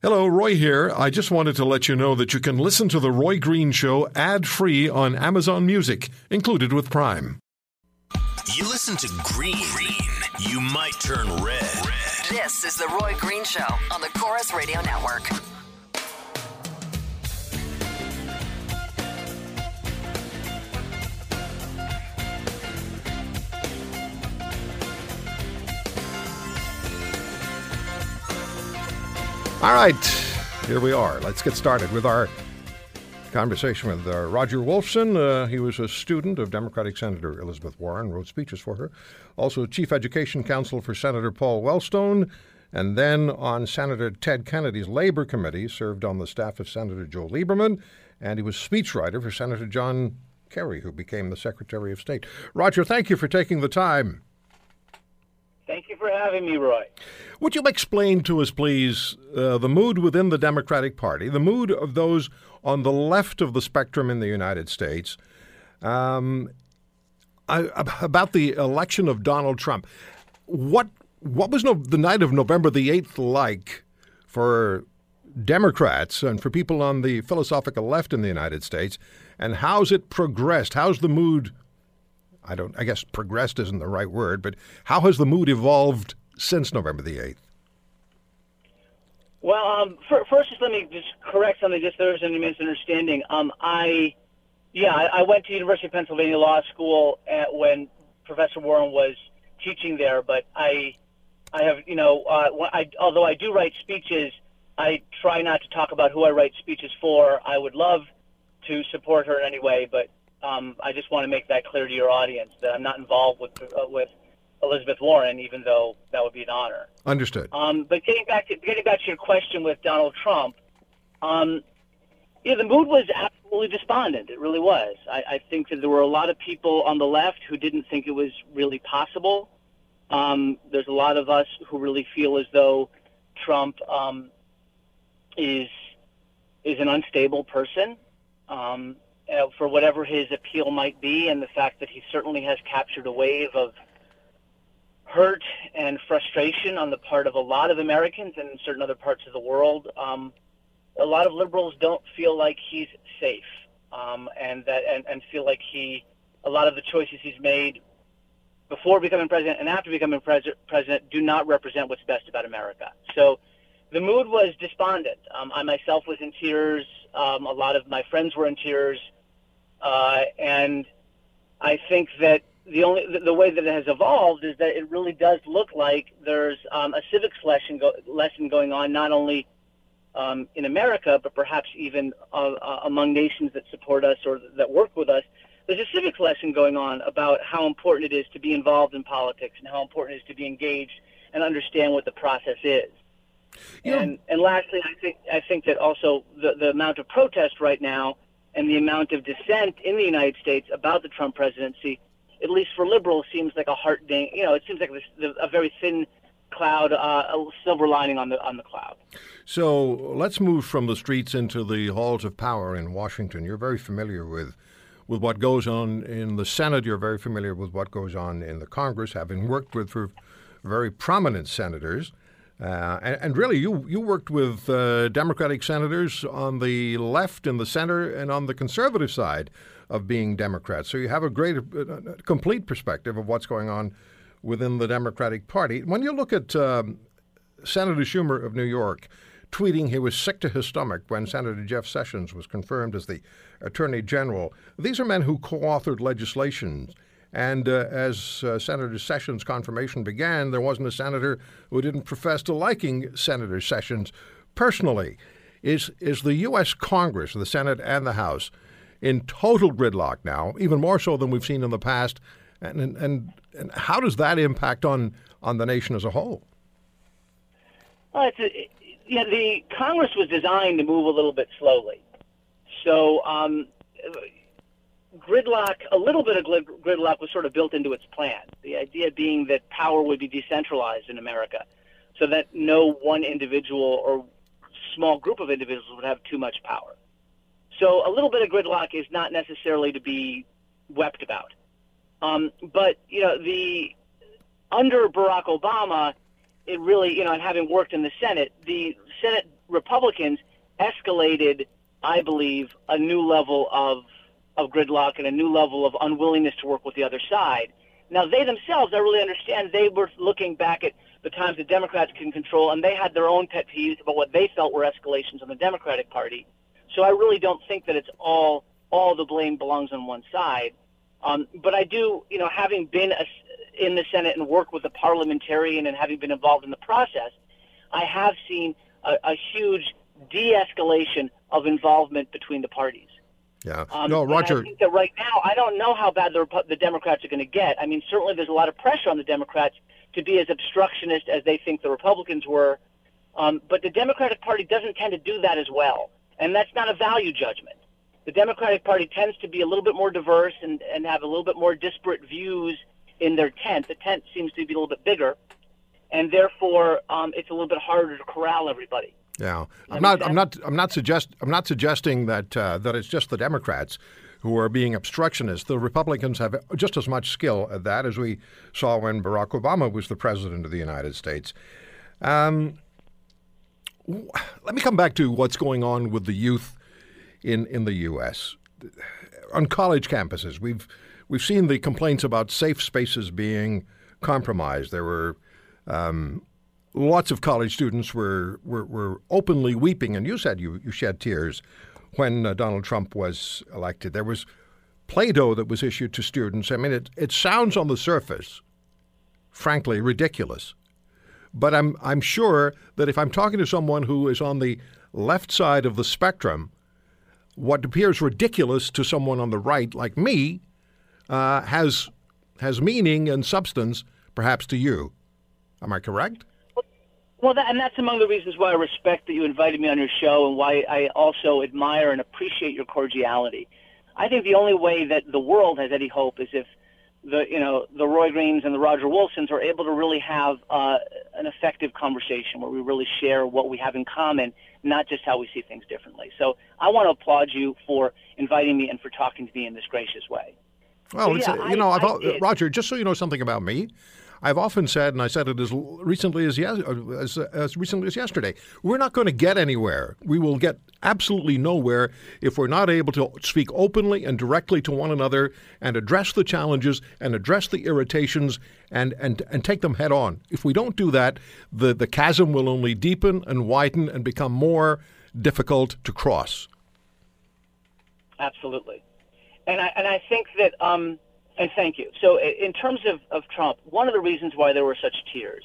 Hello, Roy here. I just wanted to let you know that you can listen to The Roy Green Show ad free on Amazon Music, included with Prime. You listen to Green, Green. you might turn red. red. This is The Roy Green Show on the Corus Radio Network. All right, here we are. Let's get started with our conversation with uh, Roger Wolfson. Uh, he was a student of Democratic Senator Elizabeth Warren, wrote speeches for her. Also, Chief Education Counsel for Senator Paul Wellstone. And then on Senator Ted Kennedy's Labor Committee, served on the staff of Senator Joe Lieberman. And he was speechwriter for Senator John Kerry, who became the Secretary of State. Roger, thank you for taking the time. Thank you for having me, Roy. Would you explain to us, please, uh, the mood within the Democratic Party, the mood of those on the left of the spectrum in the United States, um, I, about the election of Donald Trump? What what was no, the night of November the eighth like for Democrats and for people on the philosophical left in the United States, and how's it progressed? How's the mood? I don't. I guess progressed isn't the right word, but how has the mood evolved since November the 8th? Well, um, for, first, just let me just correct something, just there was any misunderstanding. Um, I, yeah, I, I went to University of Pennsylvania Law School at, when Professor Warren was teaching there, but I, I have, you know, uh, I, although I do write speeches, I try not to talk about who I write speeches for. I would love to support her in any way, but um, I just want to make that clear to your audience that I'm not involved with uh, with Elizabeth Warren, even though that would be an honor. Understood. Um, but getting back to getting back to your question with Donald Trump, um, yeah, the mood was absolutely despondent. It really was. I, I think that there were a lot of people on the left who didn't think it was really possible. Um, there's a lot of us who really feel as though Trump um, is is an unstable person. Um, uh, for whatever his appeal might be, and the fact that he certainly has captured a wave of hurt and frustration on the part of a lot of Americans and in certain other parts of the world. Um, a lot of liberals don't feel like he's safe, um, and that and, and feel like he a lot of the choices he's made before becoming president and after becoming pres- president do not represent what's best about America. So the mood was despondent. Um, I myself was in tears. Um, a lot of my friends were in tears, uh, and I think that the only the, the, way that it has evolved is that it really does look like there's um, a civics lesson go, lesson going on not only um, in America but perhaps even uh, uh, among nations that support us or that work with us. There's a civics lesson going on about how important it is to be involved in politics and how important it is to be engaged and understand what the process is. Yeah. And and lastly, I think I think that also the the amount of protest right now and the amount of dissent in the United States about the Trump presidency at least for liberals, seems like a heartening. You know, it seems like a very thin cloud, uh, a silver lining on the on the cloud. So let's move from the streets into the halls of power in Washington. You're very familiar with with what goes on in the Senate. You're very familiar with what goes on in the Congress, having worked with very prominent senators. Uh, and, and, really, you, you worked with uh, Democratic senators on the left, in the center, and on the conservative side of being Democrats. So you have a great, uh, complete perspective of what's going on within the Democratic Party. When you look at um, Senator Schumer of New York tweeting he was sick to his stomach when Senator Jeff Sessions was confirmed as the Attorney General, these are men who co authored legislation. And uh, as uh, Senator Sessions' confirmation began, there wasn't a senator who didn't profess to liking Senator Sessions personally. Is, is the U.S. Congress, the Senate and the House, in total gridlock now, even more so than we've seen in the past. And, and, and how does that impact on, on the nation as a whole? Well, it's a, yeah, the Congress was designed to move a little bit slowly. So um, gridlock, a little bit of gridlock was sort of built into its plan. The idea being that power would be decentralized in America so that no one individual or small group of individuals would have too much power. So a little bit of gridlock is not necessarily to be wept about. Um, but you know, the under Barack Obama, it really, you know, and having worked in the Senate, the Senate Republicans Republicans escalated, I believe, a new level of of gridlock and a new level of unwillingness to work with the other side. Now, they themselves, I really understand, they were looking back at the times the Democrats can control, and they had their own pet peeves about what they felt were escalations on the Democratic Party. So I really don't think that it's all all the blame belongs on one side. Um, but I do, you know, having been a, in the Senate and worked with a parliamentarian and having been involved in the process, I have seen a, a huge de-escalation of involvement between the parties. Yeah. Um, no, Roger. I think that right now, I don't know how bad the, Repu- the Democrats are going to get. I mean, certainly there's a lot of pressure on the Democrats to be as obstructionist as they think the Republicans were. Um, but the Democratic Party doesn't tend to do that as well. And that's not a value judgment. The Democratic Party tends to be a little bit more diverse and, and have a little bit more disparate views in their tent. The tent seems to be a little bit bigger. And therefore, um, it's a little bit harder to corral everybody. Yeah, I'm not. I'm not. I'm not suggest. I'm not suggesting that uh, that it's just the Democrats who are being obstructionist. The Republicans have just as much skill at that as we saw when Barack Obama was the president of the United States. Um, let me come back to what's going on with the youth in in the U.S. on college campuses. We've we've seen the complaints about safe spaces being compromised. There were um, lots of college students were, were, were openly weeping, and you said you, you shed tears when uh, Donald Trump was elected. There was Play Doh that was issued to students. I mean, it, it sounds on the surface, frankly, ridiculous. But I'm, I'm sure that if I'm talking to someone who is on the left side of the spectrum, what appears ridiculous to someone on the right, like me, uh, has, has meaning and substance, perhaps to you. Am I correct? Well, that, and that's among the reasons why I respect that you invited me on your show and why I also admire and appreciate your cordiality. I think the only way that the world has any hope is if the you know the Roy Greens and the Roger Wilsons are able to really have uh, an effective conversation where we really share what we have in common, not just how we see things differently. So I want to applaud you for inviting me and for talking to me in this gracious way. Well, yeah, you know, I al- did. Roger, just so you know something about me, I've often said, and I said it as recently as, yes, uh, as, as recently as yesterday, we're not going to get anywhere. We will get absolutely nowhere if we're not able to speak openly and directly to one another and address the challenges and address the irritations and, and, and take them head on. If we don't do that, the, the chasm will only deepen and widen and become more difficult to cross. Absolutely. And I, and I think that, um, and thank you. So in terms of, of Trump, one of the reasons why there were such tears,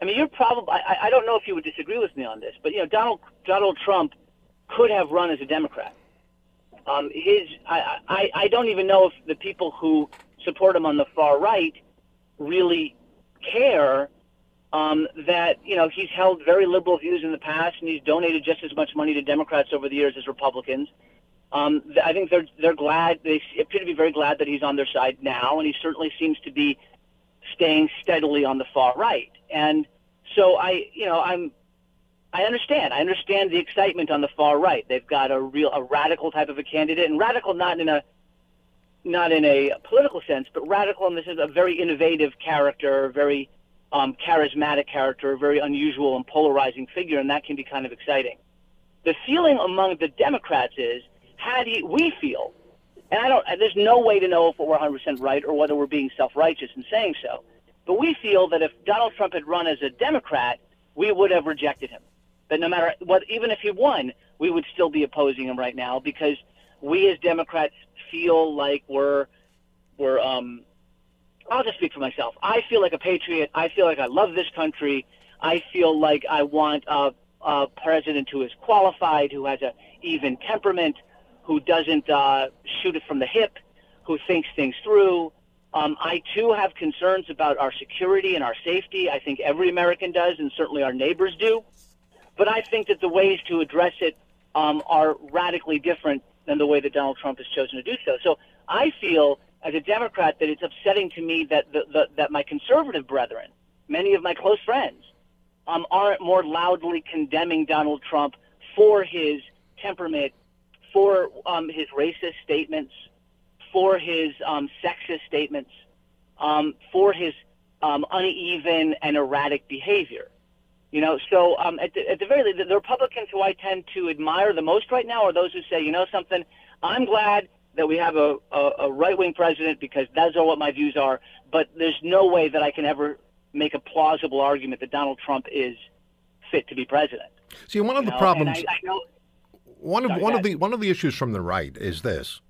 I mean, you're probably, I, I don't know if you would disagree with me on this, but, you know, Donald, Donald Trump could have run as a Democrat. Um, his, I, I, I don't even know if the people who support him on the far right really care um, that you know he's held very liberal views in the past, and he's donated just as much money to Democrats over the years as Republicans. Um, I think they're they're glad they appear to be very glad that he's on their side now, and he certainly seems to be staying steadily on the far right. And so I, you know, I'm I understand. I understand the excitement on the far right. They've got a real a radical type of a candidate, and radical not in a not in a political sense, but radical in this is a very innovative character, very um, charismatic character, a very unusual and polarizing figure, and that can be kind of exciting. The feeling among the Democrats is, we feel, and I don't, there's no way to know if we're 100% right or whether we're being self-righteous in saying so, but we feel that if Donald Trump had run as a Democrat, we would have rejected him. That no matter what, even if he won, we would still be opposing him right now because we as Democrats feel like we're we're um I'll just speak for myself. I feel like a patriot. I feel like I love this country. I feel like I want a, a president who is qualified, who has a even temperament, who doesn't uh, shoot it from the hip, who thinks things through. Um, I too have concerns about our security and our safety. I think every American does, and certainly our neighbors do. But I think that the ways to address it um, are radically different than the way that Donald Trump has chosen to do so. So I feel, as a Democrat, that it's upsetting to me that the, the, that my conservative brethren, many of my close friends, um, aren't more loudly condemning Donald Trump for his temperament, for um, his racist statements, for his um, sexist statements, um, for his um, uneven and erratic behavior. You know, so um, at, the, at the very least, the, Republicans who I tend to admire the most right now are those who say, you know, something. I'm glad that we have a, a, a right wing president because those are what my views are. But there's no way that I can ever make a plausible argument that Donald Trump is fit to be president. See, one of You the know, problems. I, I know, One of Sorry, one of the one of the issues from the right is this,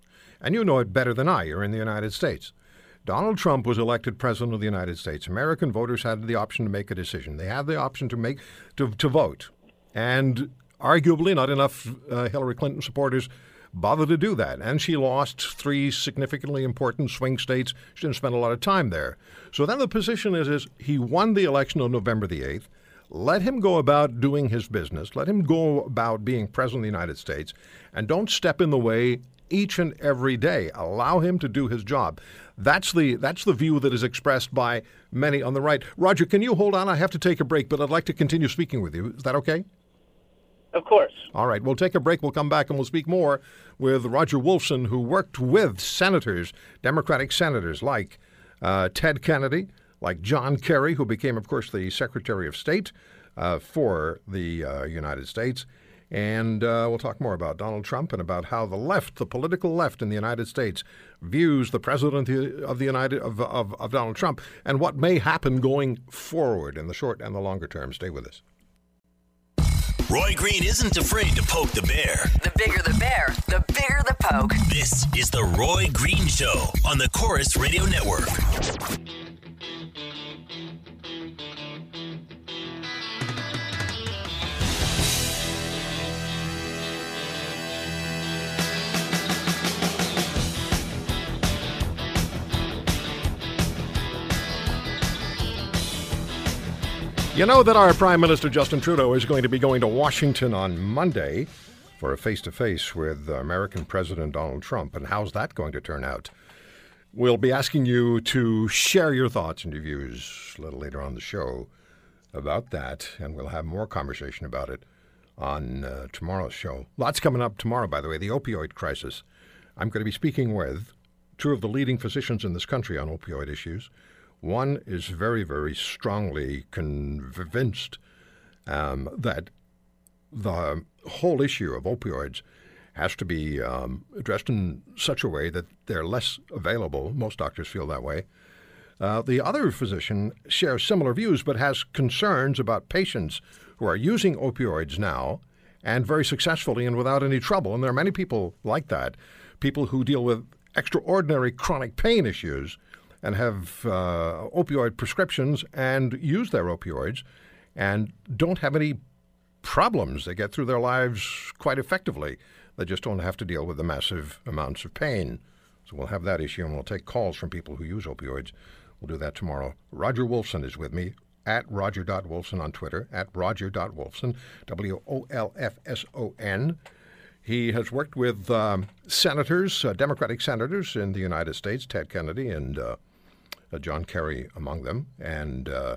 and you know it better than I. You're in the United States. Donald Trump was elected president of the United States. American voters had the option to make a decision. They had the option to make to, to vote, and arguably not enough uh, Hillary Clinton supporters bothered to do that. And she lost three significantly important swing states. She didn't spend a lot of time there. So then the position is, is he won the election on November the eighth. Let him go about doing his business. Let him go about being president of the United States, and don't step in the way each and every day. Allow him to do his job. That's the that's the view that is expressed by many on the right. Roger, can you hold on? I have to take a break, but I'd like to continue speaking with you. Is that okay? of course. All right, we'll take a break. We'll come back and we'll speak more with Roger Wolfson, who worked with senators, Democratic senators like uh, Ted Kennedy, like John Kerry, who became, of course, the Secretary of State uh, for the uh, United States. And uh, we'll talk more about Donald Trump and about how the left, the political left in the United States, views the president of the United of, of, of Donald Trump and what may happen going forward in the short and the longer term. Stay with us. Roy Green isn't afraid to poke the bear. The bigger the bear, the bigger the poke. This is the Roy Green Show on the Corus Radio Network. You know that our Prime Minister Justin Trudeau is going to be going to Washington on Monday for a face to face with American President Donald Trump. And how's that going to turn out? We'll be asking you to share your thoughts and your views a little later on the show about that. And we'll have more conversation about it on uh, tomorrow's show. Lots coming up tomorrow, by the way, the opioid crisis. I'm going to be speaking with two of the leading physicians in this country on opioid issues. One is very, very strongly convinced um, that the whole issue of opioids has to be um, addressed in such a way that they're less available. Most doctors feel that way. Uh, the other physician shares similar views but has concerns about patients who are using opioids now and very successfully and without any trouble. And there are many people like that, people who deal with extraordinary chronic pain issues and have uh, opioid prescriptions and use their opioids and don't have any problems. They get through their lives quite effectively. They just don't have to deal with the massive amounts of pain. So we'll have that issue and we'll take calls from people who use opioids. We'll do that tomorrow. Roger Wolfson is with me at roger.wolfson on Twitter, at roger.wolfson, W O L F S O N. He has worked with um, senators, uh, Democratic senators in the United States, Ted Kennedy and uh, uh, John Kerry among them, and uh,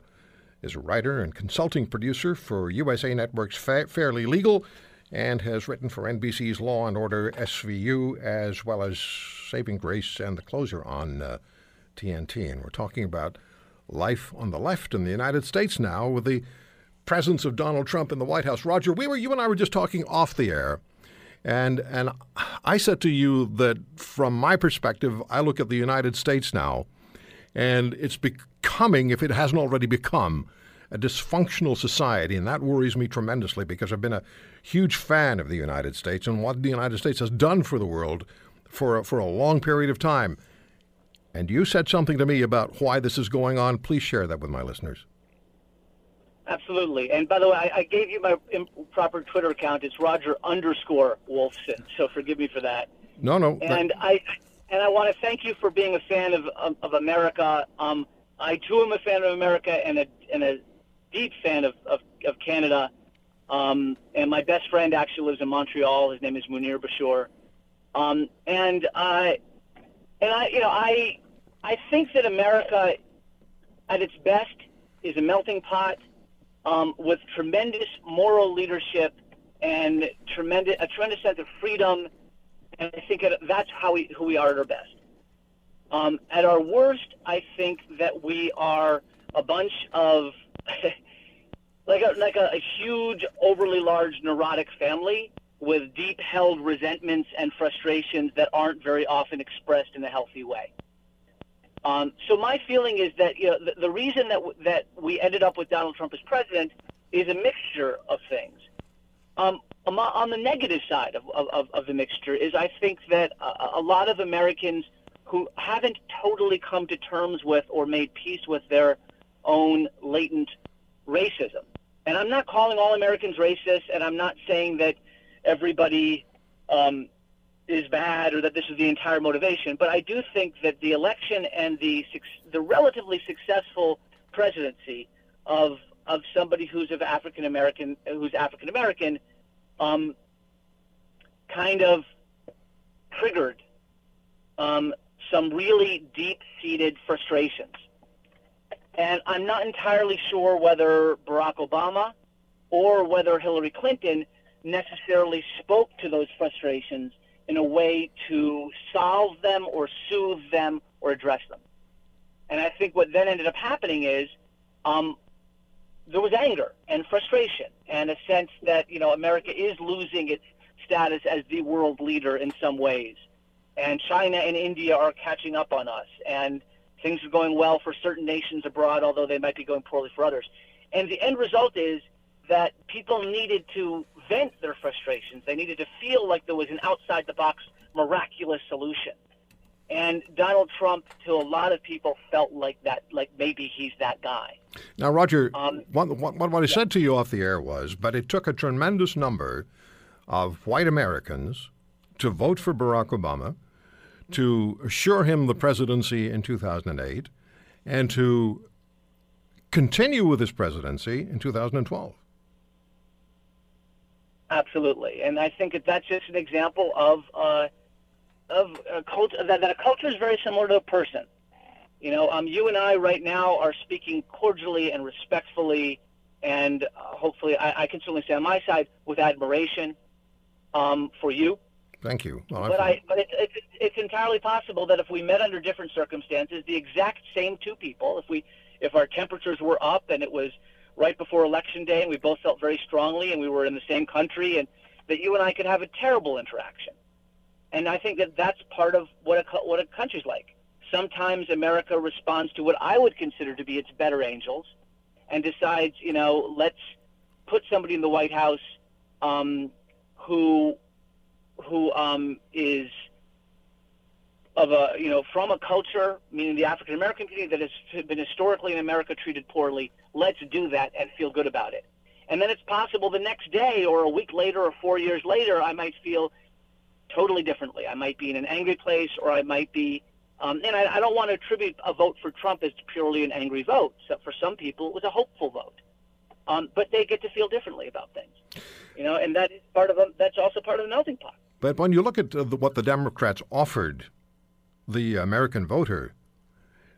is a writer and consulting producer for USA Network's Fa- Fairly Legal, and has written for NBC's Law and Order SVU, as well as Saving Grace and The Closer on uh, TNT. And we're talking about life on the left in the United States now with the presence of Donald Trump in the White House. Roger, we were you and I were just talking off the air. And and I said to you that from my perspective, I look at the United States now, and it's becoming, if it hasn't already become, a dysfunctional society, and that worries me tremendously because I've been a huge fan of the United States and what the United States has done for the world for for a long period of time. And you said something to me about why this is going on. Please share that with my listeners. Absolutely. And by the way, I, I gave you my improper Twitter account. It's Roger underscore Wolfson. So forgive me for that. No, no. that- And I and I want to thank you for being a fan of of, of America. Um, I too am a fan of America and a and a deep fan of of, of Canada. Um, and my best friend actually lives in Montreal. His name is Munir Bashir. Um, and I and I you know I I think that America at its best is a melting pot um, with tremendous moral leadership and tremendous a tremendous sense of freedom. And I think that that's how we who we are at our best. Um, at our worst, I think that we are a bunch of like a, like a, a huge, overly large, neurotic family with deep held resentments and frustrations that aren't very often expressed in a healthy way. Um, so my feeling is that you know, the, the reason that w- that we ended up with Donald Trump as president is a mixture of things. Um, on the negative side of, of, of the mixture is I think that a, a lot of Americans who haven't totally come to terms with or made peace with their own latent racism. And I'm not calling all Americans racist, and I'm not saying that everybody um, is bad or that this is the entire motivation. But I do think that the election and the the relatively successful presidency of of somebody who's of African American who's African American um, kind of triggered um, some really deep seated frustrations. And I'm not entirely sure whether Barack Obama or whether Hillary Clinton necessarily spoke to those frustrations in a way to solve them or soothe them or address them. And I think what then ended up happening is um, there was anger and frustration and a sense that you know America is losing its status as the world leader in some ways, and China and India are catching up on us, and things are going well for certain nations abroad, although they might be going poorly for others. And the end result is that people needed to vent their frustrations. They needed to feel like there was an outside the box miraculous solution. And Donald Trump, to a lot of people, felt like that, like maybe he's that guy. Now, Roger, um, what, what, what, I yeah. said to you off the air was, but it took a tremendous number of white Americans to vote for Barack Obama, to assure him the presidency in 2008, and to continue with his presidency in 2012. Absolutely, and I think that that's just an example of uh, of a culture that, that a culture is very similar to a person. You know, um, you and I right now are speaking cordially and respectfully, and uh, hopefully, I, I, can certainly say on my side with admiration um, for you. Thank you. Well, but I, but it, it, it's entirely possible that if we met under different circumstances, the exact same two people, if we, if our temperatures were up and it was right before election day and we both felt very strongly and we were in the same country, and that you and I could have a terrible interaction. And I think that that's part of what a what a country's like. Sometimes America responds to what I would consider to be its better angels, and decides, you know, let's put somebody in the White House um, who who um, is of a you know from a culture, meaning the African American community that has been historically in America treated poorly. Let's do that and feel good about it. And then it's possible the next day or a week later or four years later, I might feel totally differently. I might be in an angry place, or I might be, um, and I, I don't want to attribute a vote for Trump as purely an angry vote. So for some people, it was a hopeful vote. Um, but they get to feel differently about things, you know, and that is part of a, that's also part of the melting pot. But when you look at uh, the, what the Democrats offered the American voter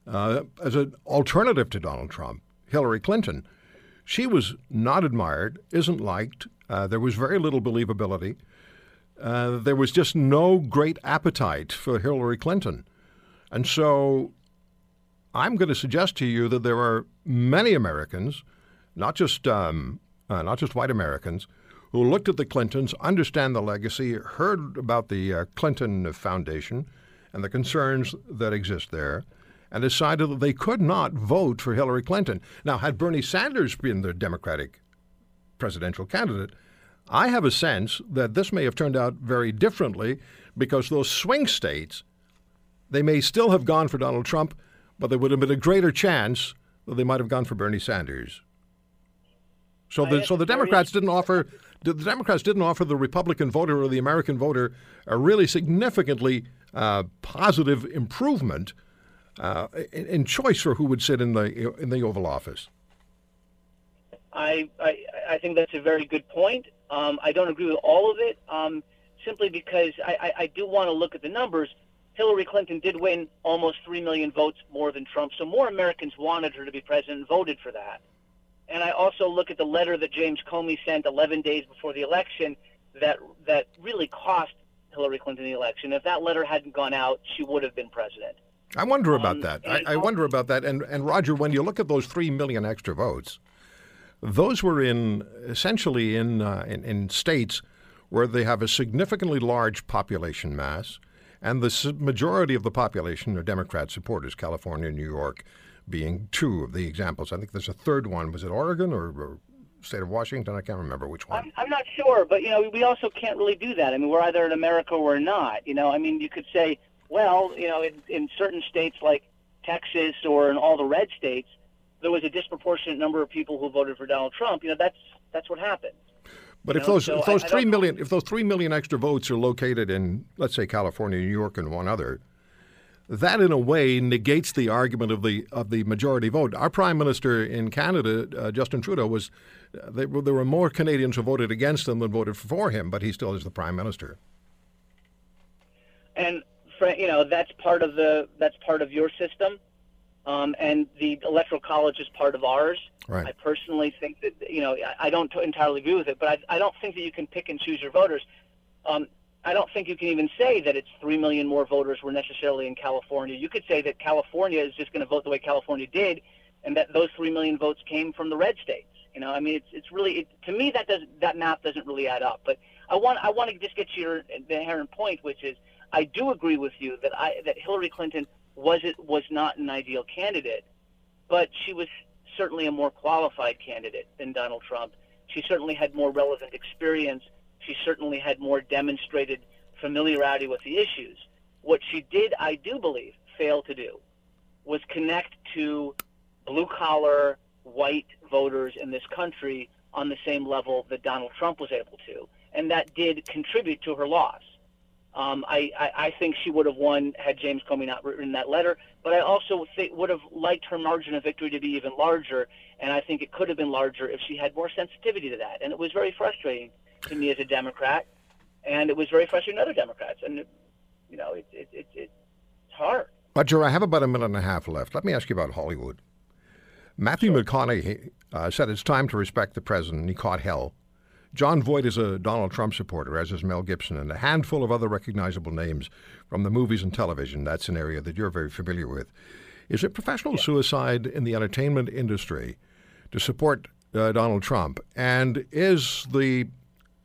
uh, as an alternative to Donald Trump, Hillary Clinton, she was not admired, isn't liked. Uh, there was very little believability. Uh, there was just no great appetite for Hillary Clinton. And so I'm going to suggest to you that there are many Americans, not just, um, uh, not just white Americans, who looked at the Clintons, understand the legacy, heard about the uh, Clinton Foundation and the concerns that exist there, and decided that they could not vote for Hillary Clinton. Now, had Bernie Sanders been the Democratic presidential candidate, I have a sense that this may have turned out very differently because those swing states, they may still have gone for Donald Trump, but there would have been a greater chance that they might have gone for Bernie Sanders. So the so the Democrats didn't offer the Democrats didn't offer the Republican voter or the American voter a really significantly uh, positive improvement uh, in, in, choice for who would sit in the in the Oval Office. I, I I think that's a very good point. Um, I don't agree with all of it, um, simply because I, I, I do want to look at the numbers. Hillary Clinton did win almost 3 million votes more than Trump, so more Americans wanted her to be president and voted for that. And I also look at the letter that James Comey sent 11 days before the election that, that really cost Hillary Clinton the election. If that letter hadn't gone out, she would have been president. I wonder about um, that. I, I wonder about that. And, and Roger, when you look at those 3 million extra votes, those were in essentially in, uh, in, in states where they have a significantly large population mass, and the majority of the population are Democrat supporters. California, New York, being two of the examples. I think there's a third one. Was it Oregon or, or state of Washington? I can't remember which one. I'm, I'm not sure, but you know, we also can't really do that. I mean, we're either in America or we're not. You know, I mean, you could say, well, you know, in, in certain states like Texas or in all the red states, there was a disproportionate number of people who voted for Donald Trump. You know, that's that's what happened. But if know, those so if those I- I three don't- million if those three million extra votes are located in let's say California, New York, and one other, that in a way negates the argument of the of the majority vote. Our prime minister in Canada, uh, Justin Trudeau, was uh, they, there were more Canadians who voted against him than voted for him, but he still is the prime minister. and you know that's part of the that's part of your system, um, and the electoral college is part of ours. Right. I personally think that you know I- I don't entirely agree with it, but I, I don't think that you can pick and choose your voters. Um, I don't think you can even say that it's three million more voters were necessarily in California. You could say that California is just going to vote the way California did, and that those three million votes came from the red states. You know, I mean, it's it's really it, to me that does that math doesn't really add up. But I want I want to just get to your inherent point, which is I do agree with you that I that Hillary Clinton was it was not an ideal candidate, but she was certainly a more qualified candidate than Donald Trump. She certainly had more relevant experience. She certainly had more demonstrated familiarity with the issues. What she did, I do believe, fail to do was connect to blue collar white voters in this country on the same level that Donald Trump was able to. And that did contribute to her loss. Um, I, I, I think she would have won had James Comey not written that letter, but I also think would have liked her margin of victory to be even larger, and I think it could have been larger if she had more sensitivity to that. And it was very frustrating to me as a Democrat, and it was very frustrating to other Democrats. And you know, it, it, it, it's hard. Roger, I have about a minute and a half left. Let me ask you about Hollywood. Matthew McConaughey uh, said it's time to respect the president, and he caught hell. Jon Voight is a Donald Trump supporter, as is Mel Gibson, and a handful of other recognizable names from the movies and television. That's an area that you're very familiar with. Is it professional suicide in the entertainment industry to support uh, Donald Trump? And is the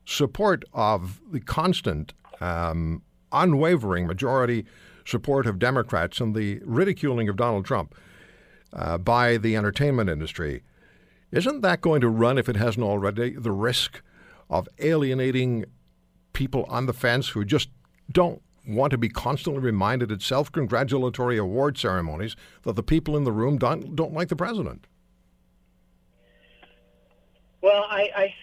support of the constant, um, unwavering majority support of Democrats and the ridiculing of Donald Trump uh, by the entertainment industry, isn't that going to run, if it hasn't already, the risk of alienating people on the fence who just don't want to be constantly reminded at self congratulatory award ceremonies that the people in the room don't, don't like the president? Well, I, I,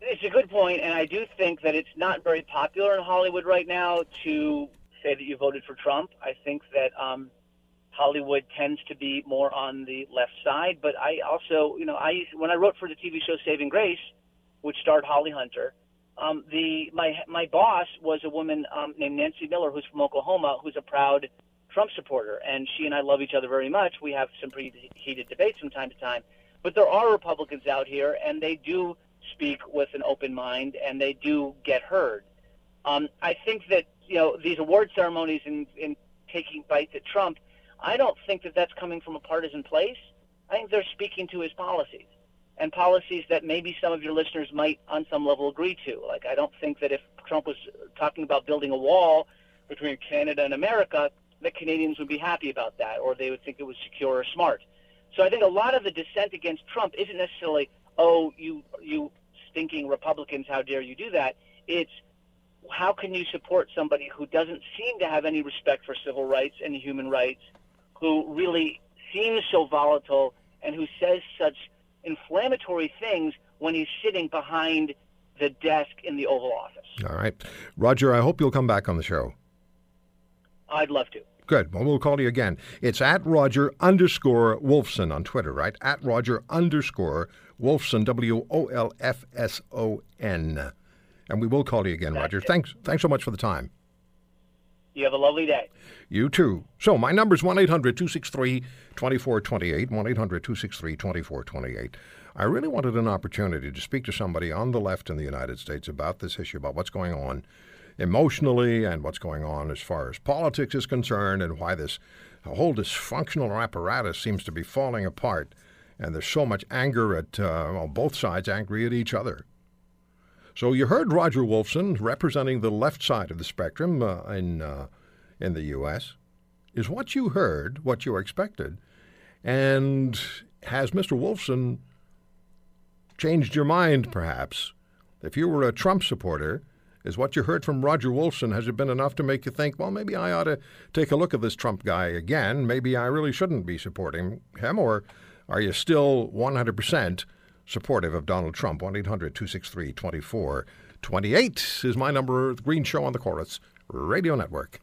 it's a good point, and I do think that it's not very popular in Hollywood right now to say that you voted for Trump. I think that um, Hollywood tends to be more on the left side, but I also, you know, I when I wrote for the TV show Saving Grace, which starred Holly Hunter, um, the my my boss was a woman um, named Nancy Miller, who's from Oklahoma, who's a proud Trump supporter, and she and I love each other very much. We have some pretty heated debates from time to time, but there are Republicans out here, and they do speak with an open mind, and they do get heard. Um, I think that you know these award ceremonies and in taking bites at Trump, I don't think that that's coming from a partisan place. I think they're speaking to his policies and policies that maybe some of your listeners might, on some level, agree to. Like I don't think that if Trump was talking about building a wall between Canada and America, that Canadians would be happy about that, or they would think it was secure or smart. So I think a lot of the dissent against Trump isn't necessarily, oh, you you stinking Republicans, how dare you do that? It's how can you support somebody who doesn't seem to have any respect for civil rights and human rights, who really seems so volatile and who says such inflammatory things when he's sitting behind the desk in the Oval Office? All right. Roger, I hope you'll come back on the show. I'd love to. Good. Well, we'll call you again. It's at Roger underscore Wolfson on Twitter, right? At Roger underscore Wolfson, W O L F S O N. And we will call you again, Roger. Thanks, thanks so much for the time. You have a lovely day. You too. So my number is 1 800 263 2428. 1 800 263 2428. I really wanted an opportunity to speak to somebody on the left in the United States about this issue, about what's going on emotionally and what's going on as far as politics is concerned and why this whole dysfunctional apparatus seems to be falling apart and there's so much anger at uh, well, both sides angry at each other. So you heard Roger Wolfson representing the left side of the spectrum uh, in uh, in the U.S. Is what you heard what you expected, and has Mr. Wolfson changed your mind? Perhaps, if you were a Trump supporter, is what you heard from Roger Wolfson has it been enough to make you think, well, maybe I ought to take a look at this Trump guy again? Maybe I really shouldn't be supporting him, or are you still 100 percent? supportive of Donald Trump. 1 800 263 2428 is my number. The Green Show on the Corus Radio Network.